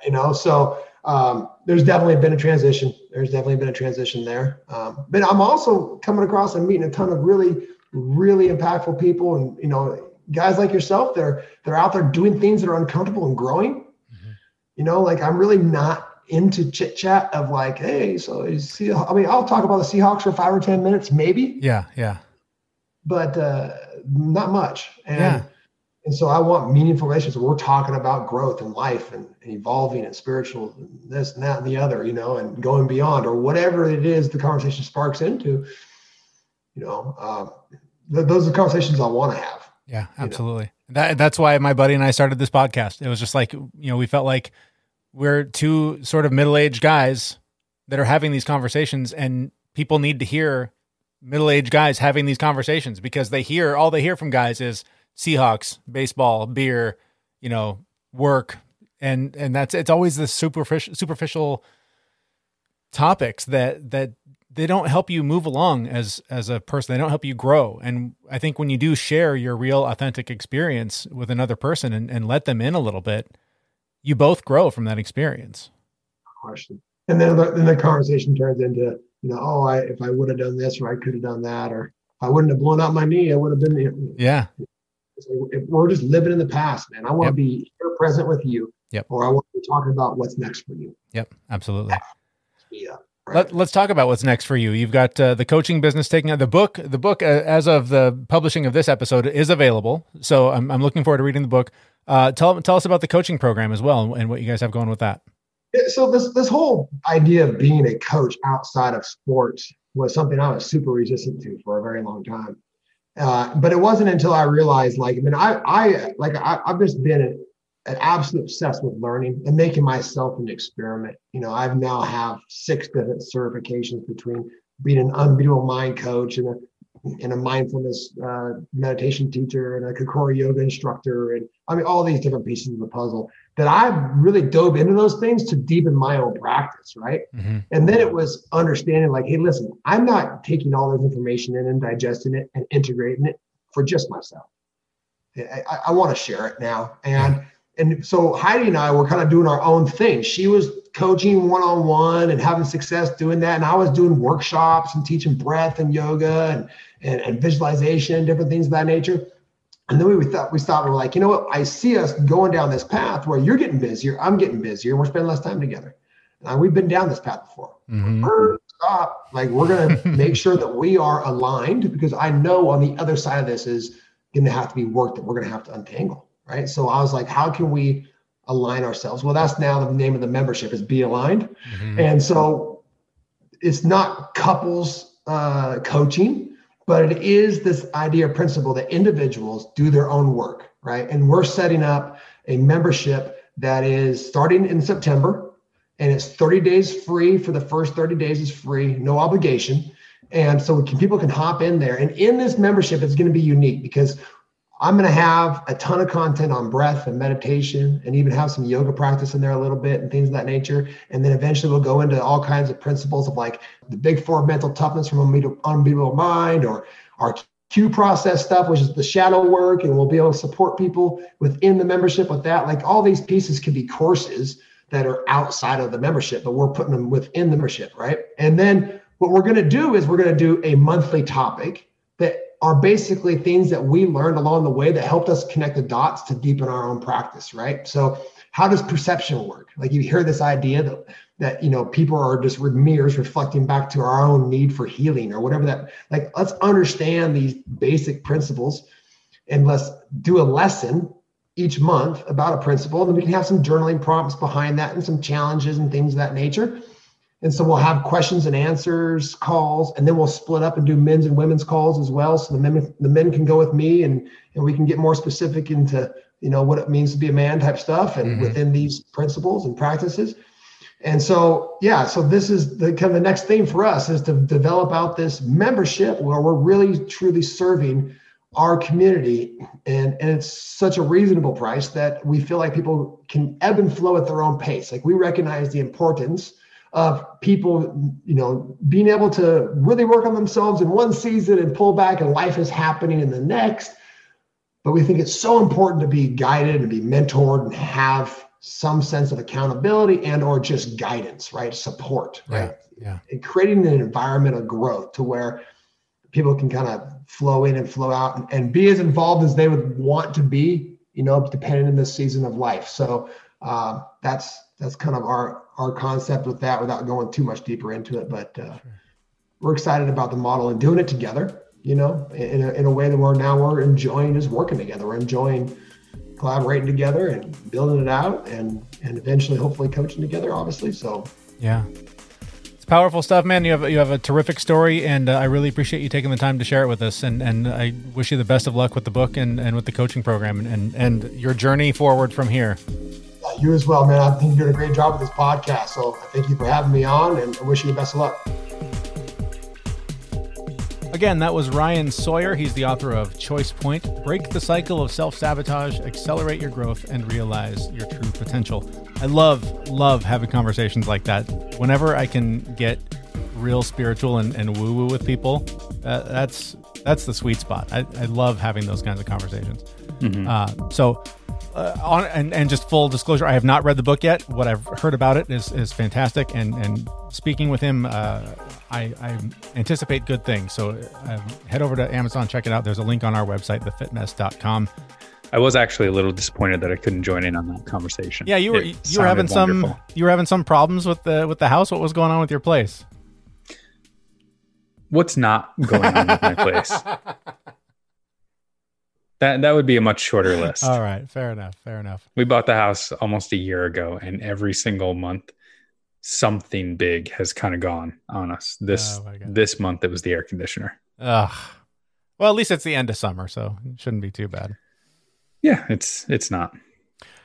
You know, so um, there's definitely been a transition. There's definitely been a transition there. Um, but I'm also coming across and meeting a ton of really, really impactful people, and you know, guys like yourself. They're they're out there doing things that are uncomfortable and growing. Mm-hmm. You know, like I'm really not into chit chat of like, hey, so is see, I mean, I'll talk about the Seahawks for five or ten minutes, maybe. Yeah, yeah. But uh, not much. And yeah. And so I want meaningful relationships. We're talking about growth and life and, and, evolving and spiritual, and this and that and the other, you know, and going beyond or whatever it is the conversation sparks into. You know, um, th- those are the conversations I want to have. Yeah, absolutely. You know? That that's why my buddy and I started this podcast. It was just like you know we felt like we're two sort of middle-aged guys that are having these conversations and people need to hear middle-aged guys having these conversations because they hear all they hear from guys is Seahawks, baseball, beer, you know, work and and that's it's always the superficial superficial topics that that they don't help you move along as as a person they don't help you grow and i think when you do share your real authentic experience with another person and, and let them in a little bit you both grow from that experience. Question. And then the, then the conversation turns into, you know, oh, I if I would have done this or I could have done that, or I wouldn't have blown out my knee, I would have been. Yeah. We're just living in the past, man. I want to yep. be here present with you. Yep. Or I want to be talking about what's next for you. Yep. Absolutely. Yeah. Right. Let, us talk about what's next for you. You've got uh, the coaching business taking out the book. The book, uh, as of the publishing of this episode, is available. So I'm, I'm looking forward to reading the book. Uh, tell tell us about the coaching program as well and what you guys have going with that. So this this whole idea of being a coach outside of sports was something I was super resistant to for a very long time. Uh, but it wasn't until I realized, like, I mean, I I like I, have just been an, an absolute obsessed with learning and making myself an experiment. You know, I've now have six different certifications between being an unbeatable mind coach and a and a mindfulness uh, meditation teacher and a Kokoro yoga instructor, and I mean all these different pieces of the puzzle that I really dove into those things to deepen my own practice, right? Mm-hmm. And then it was understanding like, hey, listen, I'm not taking all this information in and digesting it and integrating it for just myself. I, I want to share it now, and and so Heidi and I were kind of doing our own thing. She was coaching one on one and having success doing that. And I was doing workshops and teaching breath and yoga and, and, and visualization, different things of that nature. And then we, thought we stopped and we're like, you know what? I see us going down this path where you're getting busier, I'm getting busier, and we're spending less time together. And we've been down this path before. Mhm. Stop. Like we're gonna make sure that we are aligned because I know on the other side of this is gonna have to be work that we're gonna have to untangle. Right. So I was like, how can we align ourselves? Well, that's now the name of the membership is Be Aligned. Mhm. And so it's not couples uh, coaching, but it is this idea principle that individuals do their own work, right? And we're setting up a membership that is starting in September and it's 30 days free for the first 30 days is free, no obligation. And so can, people can hop in there. And in this membership, it's going to be unique because I'm going to have a ton of content on breath and meditation and even have some yoga practice in there a little bit and things of that nature. And then eventually we'll go into all kinds of principles of like the big four mental toughness from unbeatable, mind or our Q process stuff, which is the shadow work. And we'll be able to support people within the membership with that. Like all these pieces can be courses that are outside of the membership, but we're putting them within the membership, right? And then what we're going to do is we're going to do a monthly topic that are basically things that we learned along the way that helped us connect the dots to deepen our own practice, right? So how does perception work? Like you hear this idea that that you know people are just mirrors reflecting back to our own need for healing or whatever that like let's understand these basic principles and let's do a lesson each month about a principle and then we can have some journaling prompts behind that and some challenges and things of that nature and so we'll have questions and answers calls, and then we'll split up and do men's and women's calls as well. So the men the men can go with me, and and we can get more specific into you know what it means to be a man type stuff, and Mhm. within these principles and practices. And so yeah, so this is the kind of the next thing for us is to develop out this membership where we're really truly serving our community and and it's such a reasonable price that we feel like people can ebb and flow at their own pace like we recognize the importance of people, you know, being able to really work on themselves in one season and pull back and life is happening in the next. But we think it's so important to be guided and be mentored and have some sense of accountability and or just guidance, right? Support, right? Yeah. And creating an environment of growth to where people can kind of flow in and flow out and, and be as involved as they would want to be, you know, depending on the season of life. So uh, that's that's kind of our our concept with that without going too much deeper into it. But uh, we're excited about the model and doing it together, you know, in a, in a way that we're now we're enjoying just working together. We're enjoying collaborating together and building it out and and eventually hopefully coaching together, obviously. So Yeah. It's powerful stuff, man. You have you have a terrific story, and uh, I really appreciate you taking the time to share it with us. And and I wish you the best of luck with the book and, and with the coaching program and, and and your journey forward from here. Uh, you as well, man. I think you're doing a great job with this podcast. So I thank you for having me on and I wish you the best of luck. Again, that was Ryan Sawyer. He's the author of Choice Point Break the Cycle of Self Sabotage, Accelerate Your Growth, and Realize Your True Potential. I love, love having conversations like that. Whenever I can get real spiritual and, and woo woo with people, uh, that's that's the sweet spot. I, I love having those kinds of conversations. Uh, so, uh, on and, and just full disclosure, I have not read the book yet. What I've heard about it is is fantastic, and and speaking with him, uh, I, I anticipate good things. So um, head over to Amazon, check it out. There's a link on our website, thefitmess.com. I was actually a little disappointed that I couldn't join in on that conversation. Yeah, you were It you were having some wonderful. you were having some problems with the with the house. What was going on with your place? What's not going on with my place? That that would be a much shorter list. All right, fair enough, fair enough. We bought the house almost a year ago, and every single month, something big has kind of gone on us. This Oh, this month, it was the air conditioner. Ugh. Well, at least it's the end of summer, so it shouldn't be too bad. Yeah, it's it's not.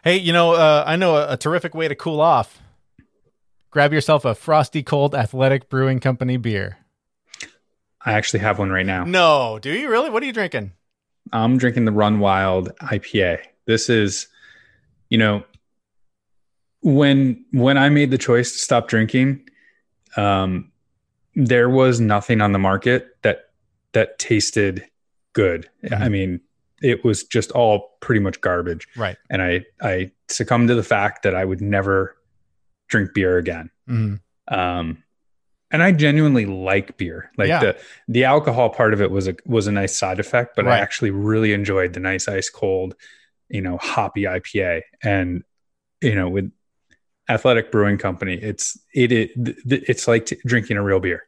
Hey, you know, uh, I know a, a terrific way to cool off. Grab yourself a frosty cold Athletic Brewing Company beer. I actually have one right now. No, do you really? What are you drinking? I'm drinking the Run Wild IPA. This is, you know, when when I made the choice to stop drinking, um, there was nothing on the market that that tasted good. Mhm. I mean, it was just all pretty much garbage. Right. And I I succumbed to the fact that I would never drink beer again. Mm. Um, and I genuinely like beer. Like Yeah. the the alcohol part of it was a was a nice side effect, but Right. I actually really enjoyed the nice ice cold, you know, hoppy IPA. And you know, with Athletic Brewing Company, it's it, it it's like t- drinking a real beer.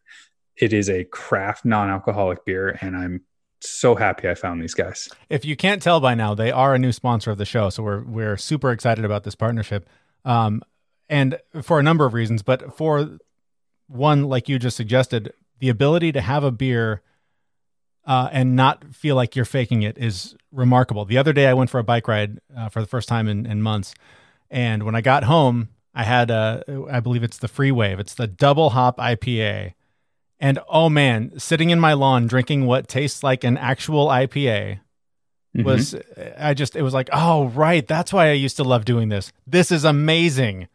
It is a craft non-alcoholic beer, and I'm so happy I found these guys. If you can't tell by now, they are a new sponsor of the show, so we're we're super excited about this partnership, um, and for a number of reasons. But for one, like you just suggested, the ability to have a beer uh, and not feel like you're faking it is remarkable. The other day, I went for a bike ride uh, for the first time in, in months, and when I got home, I had a, I believe it's the Free Wave. It's the double hop IPA. And oh man, sitting in my lawn drinking what tastes like an actual IPA Mhm. was I just it was like, "Oh, right, that's why I used to love doing this. This is amazing."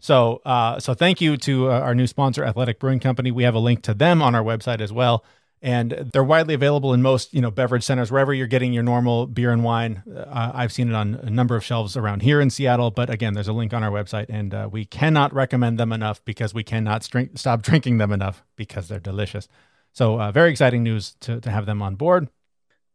So, uh so thank you to uh, our new sponsor Athletic Brewing Company. We have a link to them on our website as well. And they're widely available in most, you know, beverage centers wherever you're getting your normal beer and wine. Uh, I've seen it on a number of shelves around here in Seattle, but again, there's a link on our website and uh, we cannot recommend them enough because we cannot drink, stop drinking them enough because they're delicious. So, uh, very exciting news to to have them on board.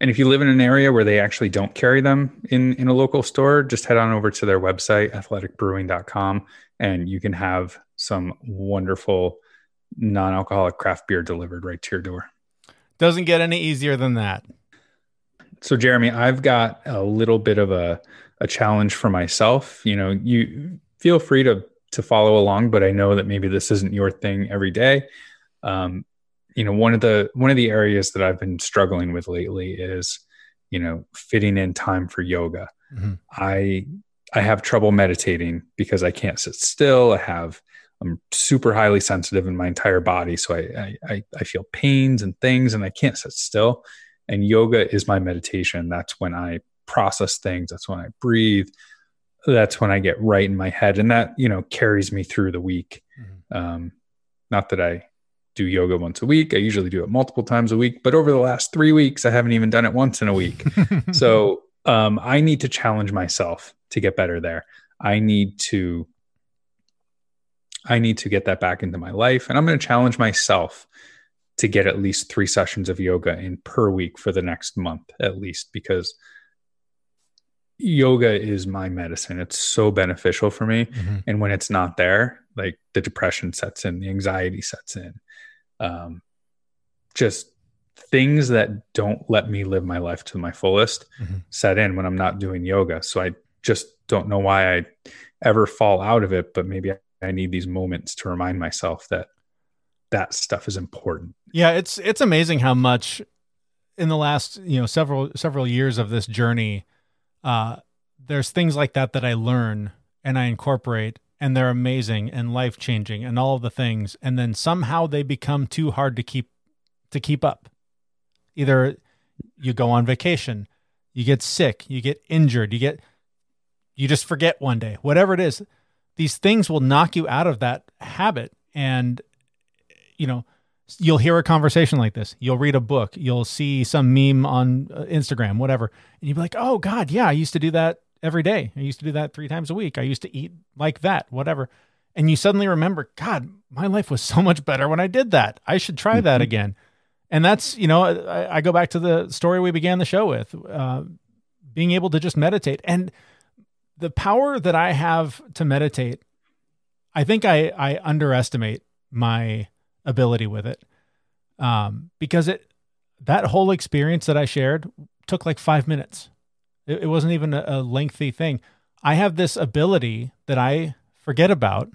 And if you live in an area where they actually don't carry them in, in a local store, just head on over to their website, athleticbrewing.com, and you can have some wonderful non alcoholic craft beer delivered right to your door. Doesn't get any easier than that. So, Jeremy, I've got a little bit of a, a challenge for myself. You know, you feel free to to follow along, but I know that maybe this isn't your thing every day. Um, you know, one of the one of the areas that I've been struggling with lately is, you know, fitting in time for yoga. Mhm. I I have trouble meditating because I can't sit still. I have I'm super highly sensitive in my entire body, so I I, I, I feel pains and things, and I can't sit still. And yoga is my meditation. That's when I process things. That's when I breathe. That's when I get right in my head, and that you know carries me through the week. Um, not that I do yoga once a week. I usually do it multiple times a week, but over the last three weeks, I haven't even done it once in a week. so um, I need to challenge myself to get better there. I need to I need to get that back into my life, and I'm going to challenge myself to get at least three sessions of yoga in per week for the next month at least because yoga is my medicine it's so beneficial for me Mhm. and when it's not there like the depression sets in the anxiety sets in um, just things that don't let me live my life to my fullest Mhm. set in when i'm not doing yoga so i just don't know why i ever fall out of it but maybe I- i need these moments to remind myself that that stuff is important Yeah, it's it's amazing how much in the last you know several several years of this journey, uh, there's things like that that I learn and I incorporate, and they're amazing and life changing and all the things, and then somehow they become too hard to keep to keep up. Either you go on vacation, you get sick, you get injured, you get you just forget one day, whatever it is. These things will knock you out of that habit, and you know you'll hear a conversation like this. You'll read a book. You'll see some meme on uh, Instagram, whatever. And you'll be like, oh, God, yeah, I used to do that every day. I used to do that three times a week. I used to eat like that, whatever. And you suddenly remember, God, my life was so much better when I did that. I should try that Mhm. again. And that's, you know, I, I go back to the story we began the show with uh, being able to just meditate. And the power that I have to meditate, I think I, I underestimate my ability with it um, because it that whole experience that I shared took like five minutes. It, it wasn't even a, a lengthy thing. I have this ability that I forget about,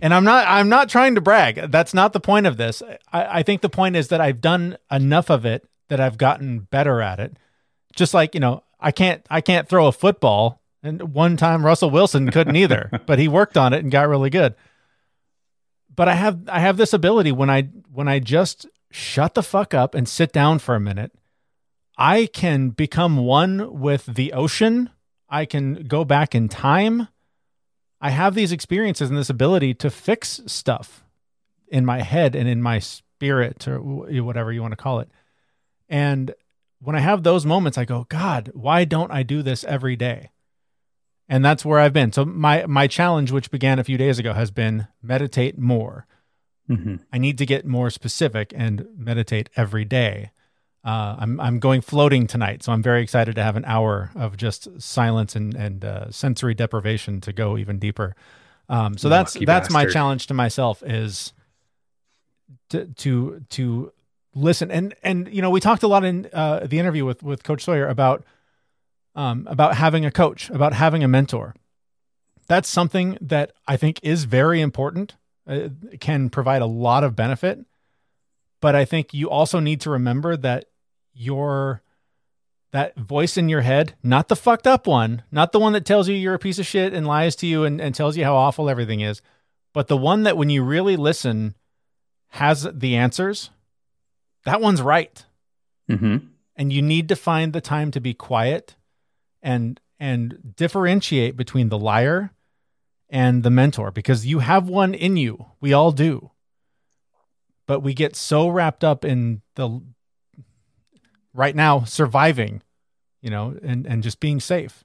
and I'm not I'm not trying to brag. That's not the point of this. I, I think the point is that I've done enough of it that I've gotten better at it. Just like you know, I can't I can't throw a football, and one time Russell Wilson couldn't either, but he worked on it and got really good but I have I have this ability when I when I just shut the fuck up and sit down for a minute, I can become one with the ocean. I can go back in time. I have these experiences and this ability to fix stuff in my head and in my spirit or whatever you want to call it. And when I have those moments, I go, God, why don't I do this every day? and that's where I've been. So my my challenge, which began a few days ago, has been meditate more. Mhm. I need to get more specific and meditate every day. Uh, I'm I'm going floating tonight, so I'm very excited to have an hour of just silence and and uh, sensory deprivation to go even deeper. Um, so that's Lucky that's my challenge to myself is to to to listen and and you know we talked a lot in uh, the interview with with Coach Sawyer about um, about having a coach, about having a mentor. That's something that I think is very important. Uh, can provide a lot of benefit, but I think you also need to remember that your that voice in your head, not the fucked up one, not the one that tells you you're a piece of shit and lies to you and, and tells you how awful everything is, but the one that when you really listen has the answers, that one's right. Mhm. and you need to find the time to be quiet and and differentiate between the liar and the mentor because you have one in you. We all do. But we get so wrapped up in the right now surviving you know and and just being safe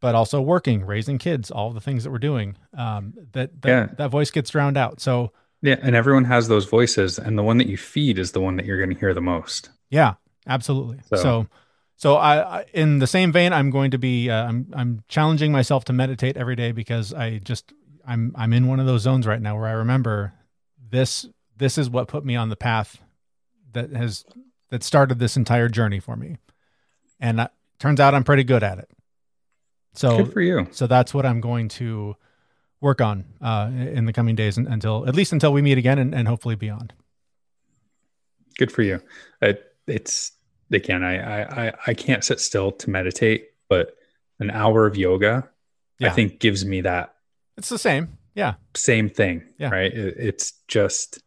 but also working raising kids all the things that we're doing um that that, Yeah. that voice gets drowned out so Yeah, and everyone has those voices, and the one that you feed is the one that you're going to hear the most. Yeah, absolutely. So, So- so, I, I, in the same vein, I'm going to be, uh, I'm, I'm challenging myself to meditate every day because I just, I'm, I'm in one of those zones right now where I remember this, this is what put me on the path that has, that started this entire journey for me, and turns out I'm pretty good at it. So, Good for you. so that's what I'm going to work on uh, in the coming days until, at least until we meet again, and, and hopefully beyond. Good for you. It, it's again, I, I I I can't sit still to meditate, but an hour of yoga, Yeah. I think, gives me that It's the same. Yeah. same thing. Yeah. Right. It, it's just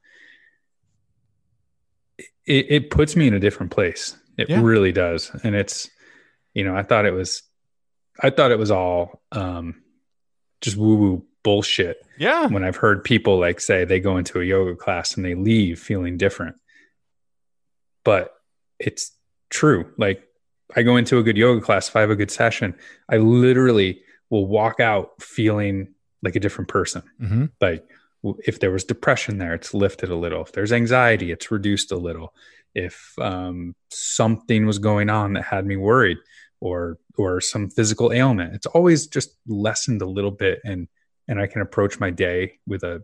it, it puts me in a different place. It Yeah. really does, and it's you know I thought it was I thought it was all um just woo woo bullshit Yeah. when I've heard people like say they go into a yoga class and they leave feeling different. But it's true. Like I go into a good yoga class, if I have a good session, I literally will walk out feeling like a different person. hmm Like if there was depression there, it's lifted a little. If there's anxiety, it's reduced a little. If um, something was going on that had me worried, or or some physical ailment, it's always just lessened a little bit, and and I can approach my day with a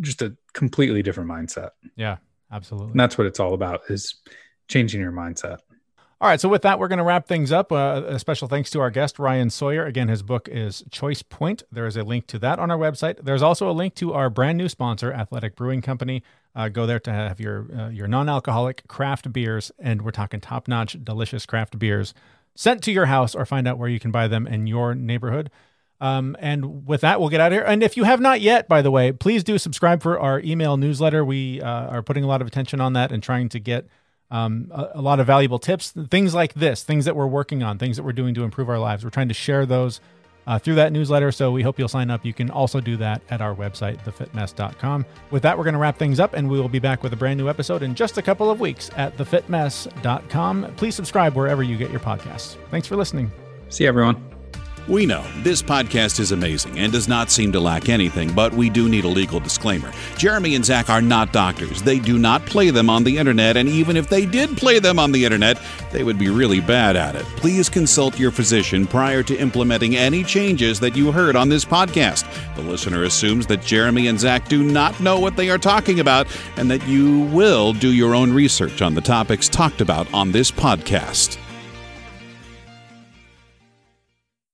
just a completely different mindset. Yeah. Absolutely. And that's what it's all about: is changing your mindset. All right, so with that, we're going to wrap things up. Uh, a special thanks to our guest, Ryan Sawyer. Again, his book is Choice Point. There is a link to that on our website. There's also a link to our brand new sponsor, Athletic Brewing Company. Uh, go there to have your uh, your non-alcoholic craft beers, and we're talking top-notch, delicious craft beers sent to your house, or find out where you can buy them in your neighborhood. Um, and with that, we'll get out of here. And if you have not yet, by the way, please do subscribe for our email newsletter. We uh, are putting a lot of attention on that and trying to get um, a, a lot of valuable tips, things like this, things that we're working on, things that we're doing to improve our lives. We're trying to share those uh, through that newsletter. So we hope you'll sign up. You can also do that at our website, thefitmess.com. With that, we're going to wrap things up and we will be back with a brand new episode in just a couple of weeks at thefitmess.com. Please subscribe wherever you get your podcasts. Thanks for listening. See you, everyone. We know this podcast is amazing and does not seem to lack anything, but we do need a legal disclaimer. Jeremy and Zach are not doctors. They do not play them on the internet, and even if they did play them on the internet, they would be really bad at it. Please consult your physician prior to implementing any changes that you heard on this podcast. The listener assumes that Jeremy and Zach do not know what they are talking about and that you will do your own research on the topics talked about on this podcast.